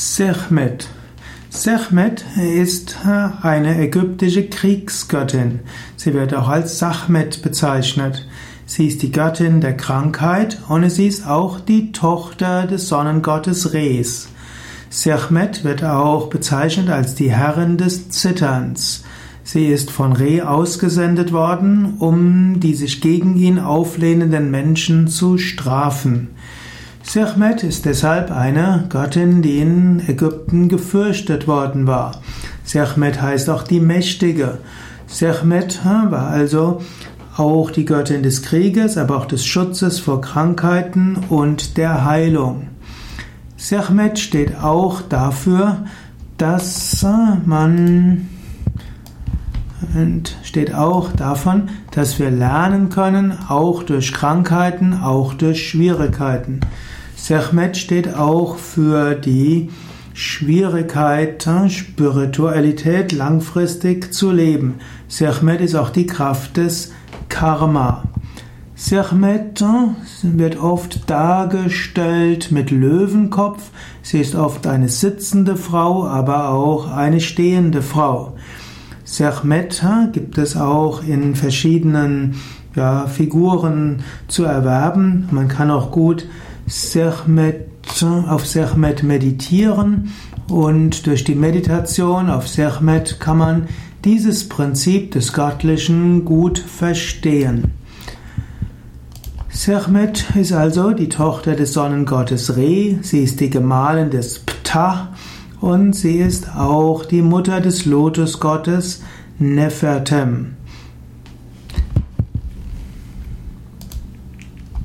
Sechmet. Sechmet ist eine ägyptische Kriegsgöttin. Sie wird auch als Sachmet bezeichnet. Sie ist die Göttin der Krankheit und sie ist auch die Tochter des Sonnengottes Res. Sechmet wird auch bezeichnet als die Herrin des Zitterns. Sie ist von Re ausgesendet worden, um die sich gegen ihn auflehnenden Menschen zu strafen. Sechmet ist deshalb eine Göttin, die in Ägypten gefürchtet worden war. Sechmet heißt auch die Mächtige. Sechmet war also auch die Göttin des Krieges, aber auch des Schutzes vor Krankheiten und der Heilung. Sechmet steht auch dafür, dass man und steht auch davon, dass wir lernen können, auch durch Krankheiten, auch durch Schwierigkeiten. Sechmet steht auch für die Schwierigkeit, Spiritualität langfristig zu leben. Sechmet ist auch die Kraft des Karma. Sechmet wird oft dargestellt mit Löwenkopf. Sie ist oft eine sitzende Frau, aber auch eine stehende Frau. Sechmet gibt es auch in verschiedenen ja, Figuren zu erwerben. Man kann auch gut Sechmet, auf Sechmet meditieren und durch die Meditation auf Sechmet kann man dieses Prinzip des Göttlichen gut verstehen. Sechmet ist also die Tochter des Sonnengottes Re, sie ist die Gemahlin des Ptah und sie ist auch die Mutter des Lotusgottes Nefertem.